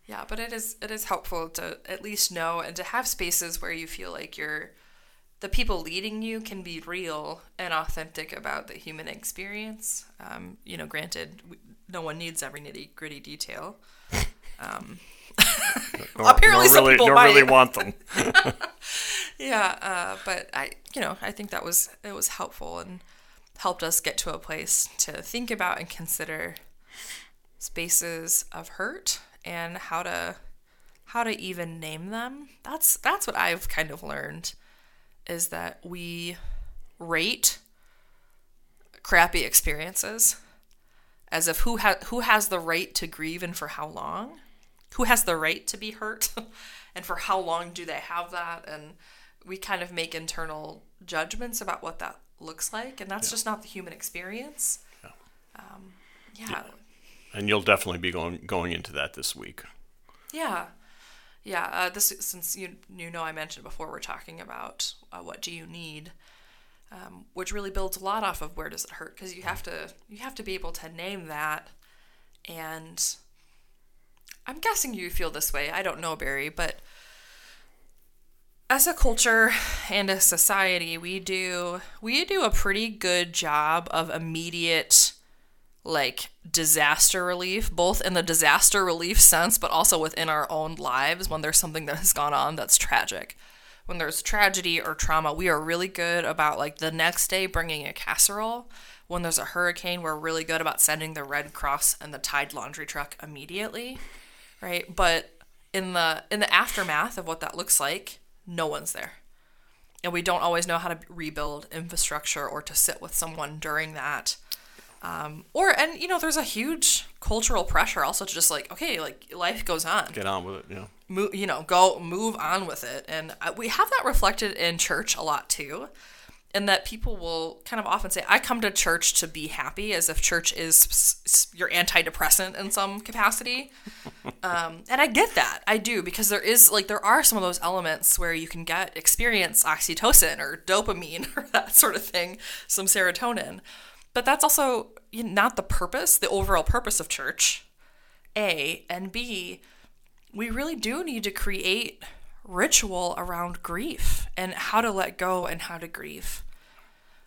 Yeah, but it is it is helpful to at least know and to have spaces where you feel like you're the people leading you can be real and authentic about the human experience. Um, you know, granted, no one needs every nitty gritty detail. [laughs] Nor- Apparently nor some really, people nor might. really want them. [laughs] [laughs] Yeah, uh, but I, you know, I think that was it was helpful and helped us get to a place to think about and consider spaces of hurt and how to how to even name them. That's that's what I've kind of learned is that we rate crappy experiences as if who ha- who has the right to grieve and for how long who has the right to be hurt [laughs] and for how long do they have that and we kind of make internal judgments about what that looks like and that's just not the human experience. Um, yeah. And you'll definitely be going going into that this week. yeah. Yeah uh, this since you you know i mentioned before we're talking about uh, what do you need um, which really builds a lot off of where does it hurt because you have to you have to be able to name that and i'm guessing you feel this way. I don't know barry but as a culture and a society we do we do a pretty good job of immediate like disaster relief both in the disaster relief sense but also within our own lives when there's something that has gone on that's tragic. When there's tragedy or trauma we are really good about like the next day bringing a casserole. When there's a hurricane we're really good about sending the red cross and the tide laundry truck immediately right? But in the in the aftermath of what that looks like no one's there. And we don't always know how to rebuild infrastructure or to sit with someone during that. Um, or and you know, there's a huge cultural pressure also to just like okay, like life goes on. Get on with it, yeah. Move, you know, go move on with it, and uh, we have that reflected in church a lot too and that people will kind of often say, I come to church to be happy, as if church is your antidepressant in some capacity. [laughs] um, and I get that. I do, because there is, like, there are some of those elements where you can get, experience oxytocin or dopamine [laughs] or that sort of thing, some serotonin. But that's also not the purpose, the overall purpose of church, A. And B, we really do need to create ritual around grief and how to let go and how to grieve.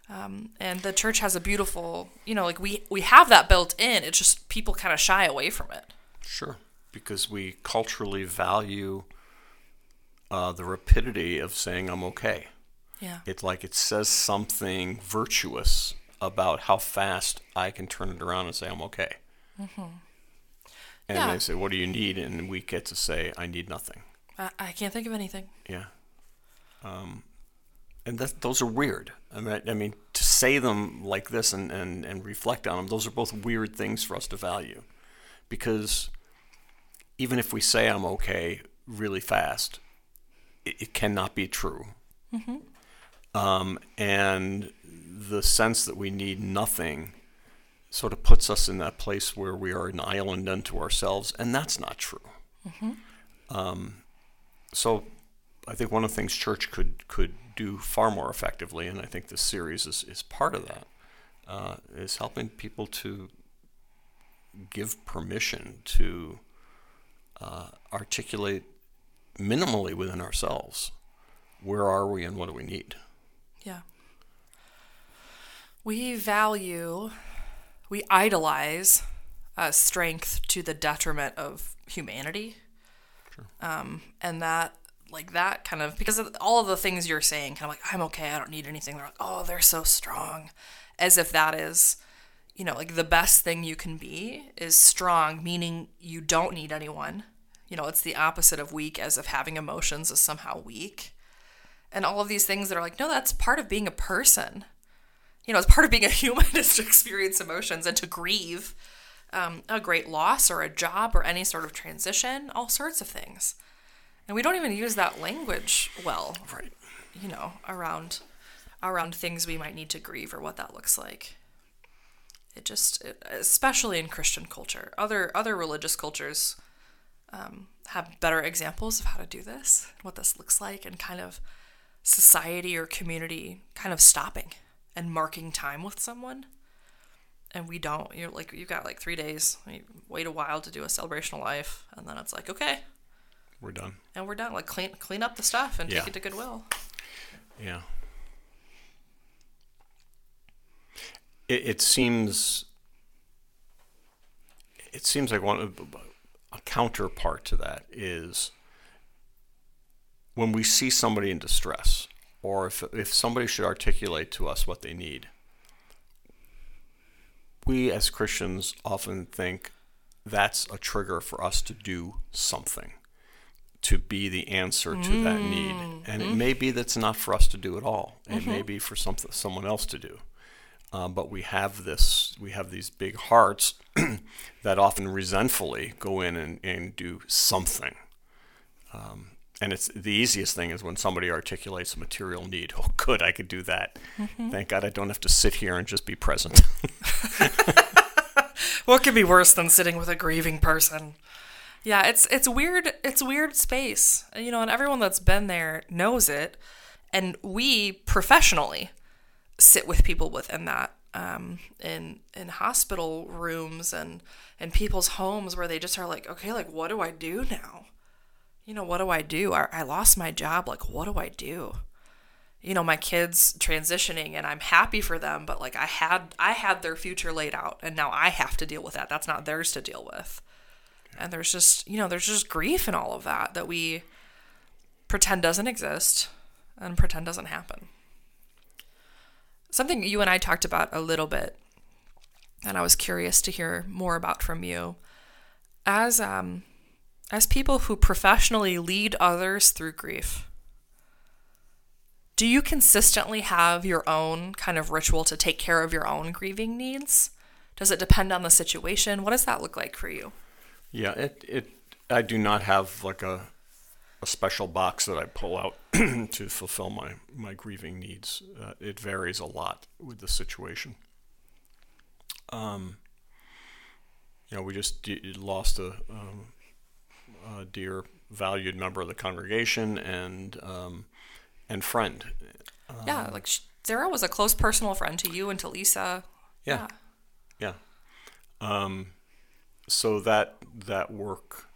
Um, and the church has a beautiful, you know, like we we have that built in. It's just people kind of shy away from it. Sure, because we culturally value uh, the rapidity of saying I'm okay. Yeah. It's like it says something virtuous about how fast I can turn it around and say I'm okay. Mm-hmm. And yeah. they say, "What do you need?" And we get to say, "I need nothing." I, I can't think of anything. Yeah. Um, and that, those are weird. I mean, I mean, to say them like this and, and, and reflect on them, those are both weird things for us to value. Because even if we say I'm okay really fast, it, it cannot be true. Mm-hmm. Um, and the sense that we need nothing sort of puts us in that place where we are an island unto ourselves, and that's not true. Mm-hmm. Um, so I think one of the things church could could do far more effectively, and I think this series is, is part of that, uh, is helping people to give permission to uh, articulate minimally within ourselves where are we and what do we need. Yeah. We value, we idolize uh, strength to the detriment of humanity. Sure. Um, and that like that kind of because of all of the things you're saying kind of like i'm okay i don't need anything. They're like oh they're so strong. As if that is you know like the best thing you can be is strong meaning you don't need anyone. You know it's the opposite of weak as if having emotions is somehow weak. And all of these things that are like no that's part of being a person. You know it's part of being a [laughs] human is to experience emotions and to grieve um, a great loss or a job or any sort of transition all sorts of things. And we don't even use that language well right. you know around around things we might need to grieve or what that looks like. It just it, especially in christian culture. Other other religious cultures um, have better examples of how to do this what this looks like and kind of society or community kind of stopping and marking time with someone and we don't you're like you've got like three days you wait a while to do a celebration of life and then it's like okay we're done. And we're done. Like clean clean up the stuff and yeah. take it to Goodwill. Yeah. It, it seems. It seems like one of, a counterpart to that is when we see somebody in distress, or if if somebody should articulate to us what they need. We as Christians often think that's a trigger for us to do something to be the answer to mm. that need. And mm-hmm. it may be that's not for us to do at all. It mm-hmm. may be for some, someone else to do. Um, but we have this, we have these big hearts [clears throat] that often resentfully go in and, and do something. Um, and it's the easiest thing is when somebody articulates a material need. Oh, good, I could do that. Mm-hmm. Thank God I don't have to sit here and just be present. [laughs] what could be worse than sitting with a grieving person? Yeah, it's it's weird. It's weird space, you know, and everyone that's been there knows it. And we professionally sit with people within that, um, in in hospital rooms and in people's homes where they just are like, okay, like what do I do now? You know, what do I do? I, I lost my job. Like, what do I do? You know, my kids transitioning, and I'm happy for them, but like I had I had their future laid out, and now I have to deal with that. That's not theirs to deal with and there's just you know there's just grief in all of that that we pretend doesn't exist and pretend doesn't happen something you and i talked about a little bit and i was curious to hear more about from you as um as people who professionally lead others through grief do you consistently have your own kind of ritual to take care of your own grieving needs Does it depend on the situation? What does that look like for you? Yeah, it, it I do not have like a a special box that I pull out [clears throat] to fulfill my, my grieving needs. Uh, it varies a lot with the situation. Um, you know, we just d- lost a, um, a, dear, valued member of the congregation and um, and friend. yeah, like Sarah was a close personal friend to you and to Lisa. Yeah, yeah. yeah. Um, so that that work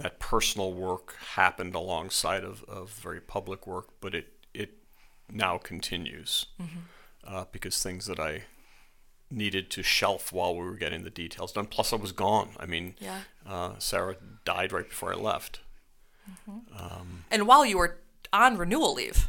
that personal work happened alongside of, of very public work, but it it now continues mm-hmm. uh, because things that I needed to shelf while we were getting the details done. Plus, I was gone. I mean, yeah. uh, Sarah died right before I left. Mm-hmm. Um, and while you were on renewal leave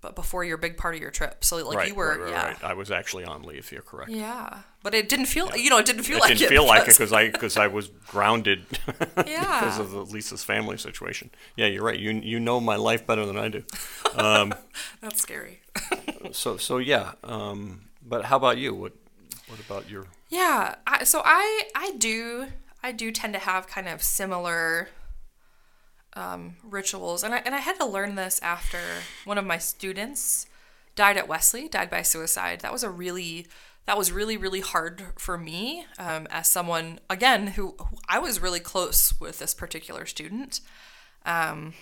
but before your big part of your trip. So like right, you were, right, right, yeah. Right. I was actually on leave. You're correct. Yeah, but it didn't feel, yeah. you know, it didn't feel it like didn't it. feel like it because I because I was grounded. [laughs] yeah. because of the Lisa's family situation. Yeah, you're right. You you know my life better than I do. Um, [laughs] That's scary. so so yeah. Um, but how about you? What what about your? Yeah. I, so I I do I do tend to have kind of similar um, rituals, and I and I had to learn this after one of my students died at Wesley, died by suicide. That was a really that was really really hard for me um, as someone again who, who, I was really close with this particular student. Um,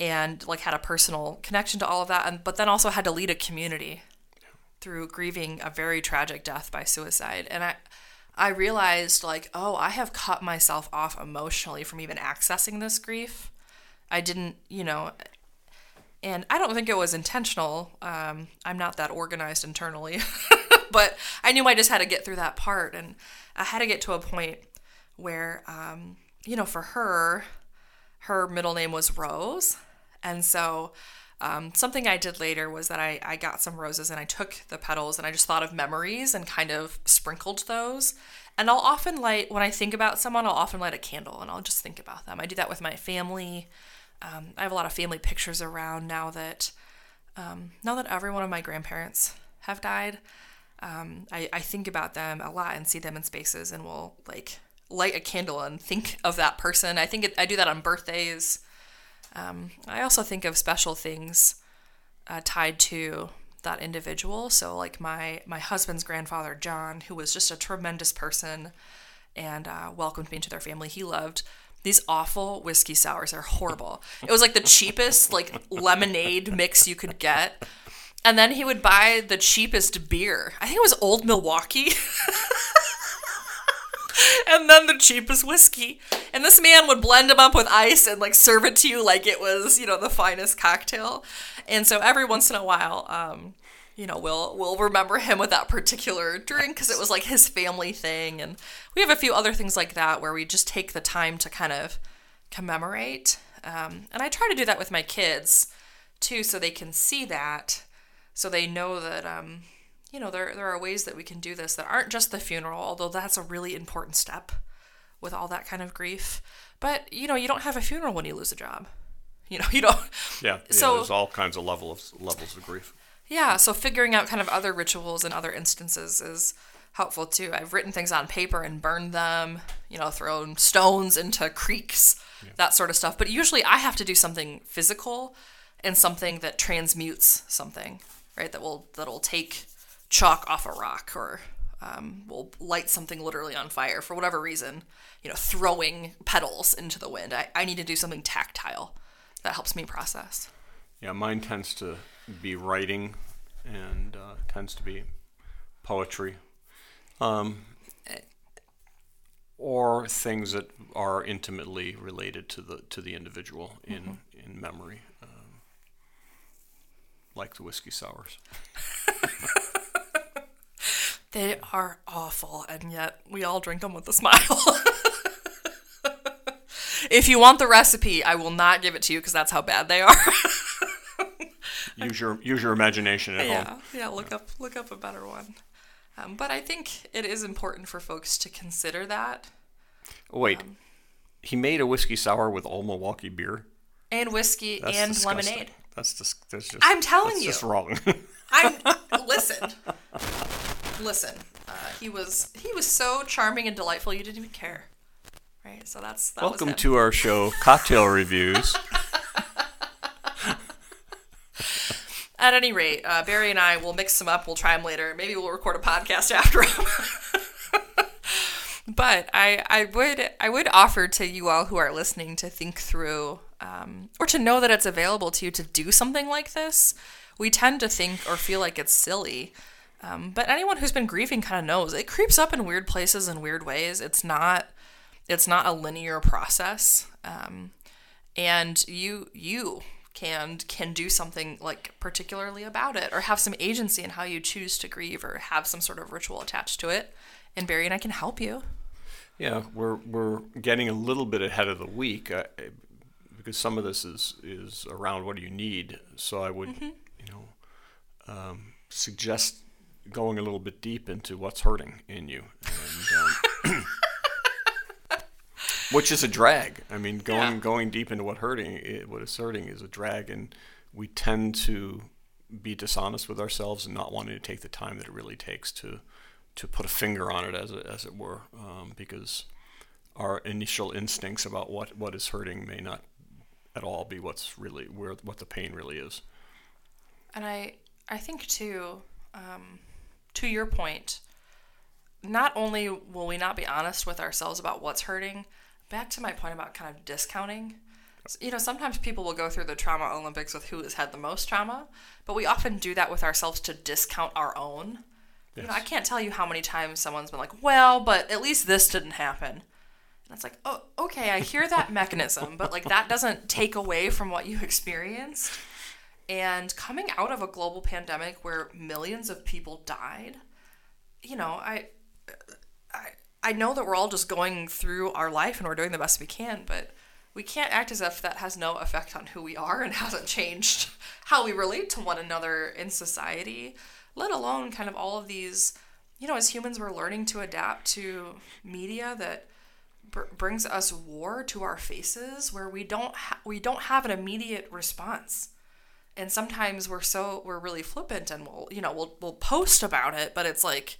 and like had a personal connection to all of that and but then also had to lead a community through grieving a very tragic death by suicide and i I realized like, oh, I have cut myself off emotionally from even accessing this grief. I didn't, you know, and I don't think it was intentional. Um, I'm not that organized internally, [laughs] but I knew I just had to get through that part, and I had to get to a point where, um, you know, for her, her middle name was Rose, and so um, something I did later was that I, I got some roses and I took the petals and I just thought of memories and kind of sprinkled those. And I'll often light, when I think about someone, I'll often light a candle and I'll just think about them. I do that with my family. Um, I have a lot of family pictures around now that, um, now that every one of my grandparents have died. Um, I, I think about them a lot and see them in spaces and will like light a candle and think of that person. I think it, I do that on birthdays. Um, I also think of special things uh, tied to that individual. So, like my my husband's grandfather, John, who was just a tremendous person and uh, welcomed me into their family. He loved these awful whiskey sours. They're horrible. It was like the cheapest like lemonade mix you could get. And then he would buy the cheapest beer. I think it was Old Milwaukee. [laughs] [laughs] and then the cheapest whiskey. And this man would blend them up with ice and like serve it to you like it was, you know, the finest cocktail. And so every once in a while, um, you know, we'll we'll remember him with that particular drink because it was like his family thing. And we have a few other things like that where we just take the time to kind of commemorate. Um, and I try to do that with my kids too, so they can see that, so they know that um, you know, there, there are ways that we can do this that aren't just the funeral, although that's a really important step with all that kind of grief. But, you know, you don't have a funeral when you lose a job. [laughs] You know, you don't. Yeah. yeah so there's all kinds of levels levels of grief. Yeah. So figuring out kind of other rituals and other instances is helpful too. I've written things on paper and burned them, you know, thrown stones into creeks, yeah. that sort of stuff. But usually I have to do something physical and something that transmutes something, right? That will that'll take chalk off a rock or um, will light something literally on fire for whatever reason, you know, throwing petals into the wind. I, I need to do something tactile that helps me process. Yeah, mine tends to be writing and uh, tends to be poetry. Um, or things that are intimately related to the to the individual in mm-hmm. in memory, um, like the whiskey sours. [laughs] They are awful, and yet we all drink them with a smile. [laughs] if you want the recipe, I will not give it to you because that's how bad they are. [laughs] use your use your imagination at yeah, home. Yeah, look up look up a better one. Um, but I think it is important for folks to consider that. Wait, um, he made a whiskey sour with Old Milwaukee beer and whiskey that's and disgusting. lemonade. That's just that's just. I'm telling that's you, just wrong. I'm [laughs] listen. Listen, uh, he was he was so charming and delightful. You didn't even care, right? So that's that Welcome to our show, Cocktail Reviews. [laughs] At any rate, uh, Barry and I will mix them up. We'll try them later. Maybe we'll record a podcast [laughs] after them. [laughs] but I, I would, I would offer to you all who are listening to think through, um, or to know that it's available to you to do something like this. We tend to think or feel like it's silly, um, but anyone who's been grieving kind of knows it creeps up in weird places in weird ways. It's not, it's not a linear process, um, and you, you can can do something like particularly about it or have some agency in how you choose to grieve or have some sort of ritual attached to it and barry and i can help you Yeah, we're we're getting a little bit ahead of the week uh, because some of this is is around what do you need. So I would, Mm-hmm. you know, um, suggest going a little bit deep into what's hurting in you, and, um, [laughs] which is a drag. I mean, going Yeah. going deep into what hurting, it, what is hurting, is a drag, and we tend to be dishonest with ourselves and not wanting to take the time that it really takes to to put a finger on it, as it, as it were, um, because our initial instincts about what, what is hurting may not at all be what's really where what the pain really is. and i i think too um, to your point not only will we not be honest with ourselves about what's hurting back to my point about kind of discounting. You know sometimes people will go through the trauma olympics with who has had the most trauma but we often do that with ourselves to discount our own. You know i can't tell you how many times someone's been like well but at least this didn't happen. And it's like oh okay i hear that mechanism but like that doesn't take away from what you [laughs] experienced and coming out of a global pandemic where millions of people died you know i I, I know that we're all just going through our life and we're doing the best we can, but we can't act as if that has no effect on who we are and [laughs] hasn't changed how we relate to one another in society, let alone kind of all of these, you know, as humans, we're learning to adapt to media that br- brings us war to our faces where we don't ha- we don't have an immediate response and sometimes we're so we're really flippant and we'll you know we'll we'll post about it but it's like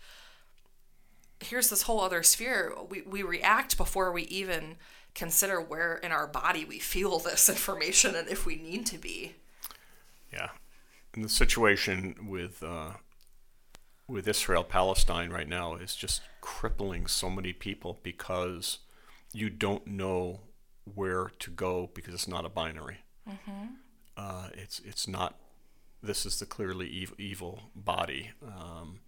here's this whole other sphere. We, we react before we even consider where in our body we feel this [laughs] information and if we need to be. Yeah, and the situation with uh, with Israel Palestine right now is just crippling so many people because you don't know where to go because it's not a binary. Uh, it's it's not. This is the clearly evil, evil body, um,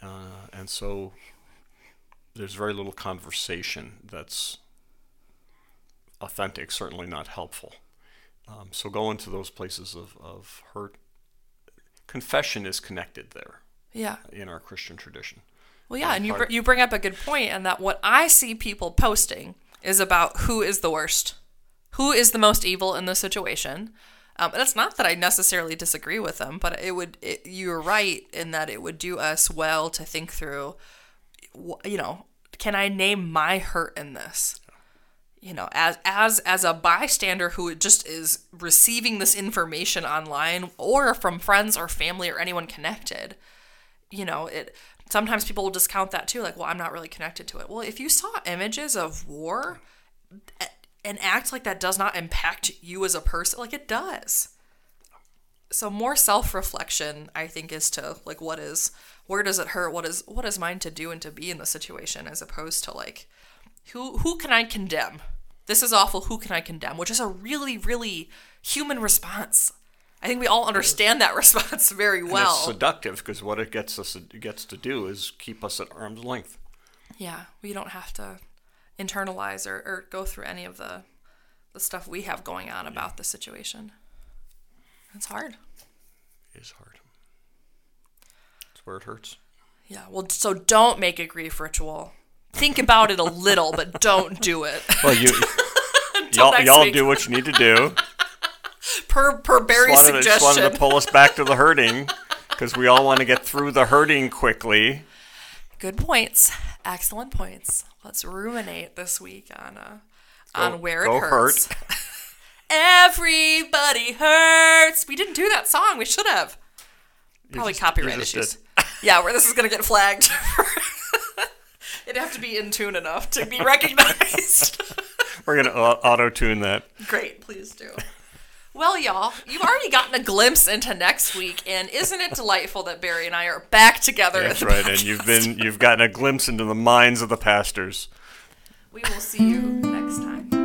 uh, and so there's very little conversation that's authentic. Certainly not helpful. Um, so go into those places of, of hurt. Confession is connected there Yeah. in our Christian tradition. Well, yeah, and you, part- br- you bring up a good point, and that what I see people posting is about who is the worst, who is the most evil in the situation. Um, and it's not that I necessarily disagree with them, but it would. It, you're right in that it would do us well to think through. You know, can I name my hurt in this? You know, as as as a bystander who just is receiving this information online or from friends or family or anyone connected you know it sometimes people will discount that too like well i'm not really connected to it well if you saw images of war and act like that does not impact you as a person like it does. So more self-reflection i think is to like what is where does it hurt? What is what is mine to do and to be in the situation as opposed to like who who can i condemn? This is awful. Who can i condemn? Which is a really really human response. I think we all understand that [laughs] response very And well. it's seductive because what it gets us it gets to do is keep us at arm's length. Yeah, we don't have to internalize or, or go through any of the the stuff we have going on about the situation. It's hard. It is hard. It's where it hurts. Yeah. Well, so don't make a grief ritual. Think about it a little, but don't do it. [laughs] Well, you y'all, y'all week. do what you need to do. [laughs] per per Barry's Just wanted, to, just wanted to pull us back to the hurting because we all want to get through the hurting quickly. Good points. Excellent points. Let's ruminate this week on uh, on Go- where it hurts. hurt. [laughs] Everybody hurts. We didn't do that song. We should have. Probably just- copyright issues. [laughs] Yeah, where this is going to get flagged. [laughs] It'd have to be in tune enough to be recognized. We're gonna auto tune that. Great, please do. Well, y'all, you've already gotten a glimpse into next week, and isn't it delightful that Barry and I are back together? That's at the right, and you've been you've gotten a glimpse into the minds of the pastors. We will see you next time.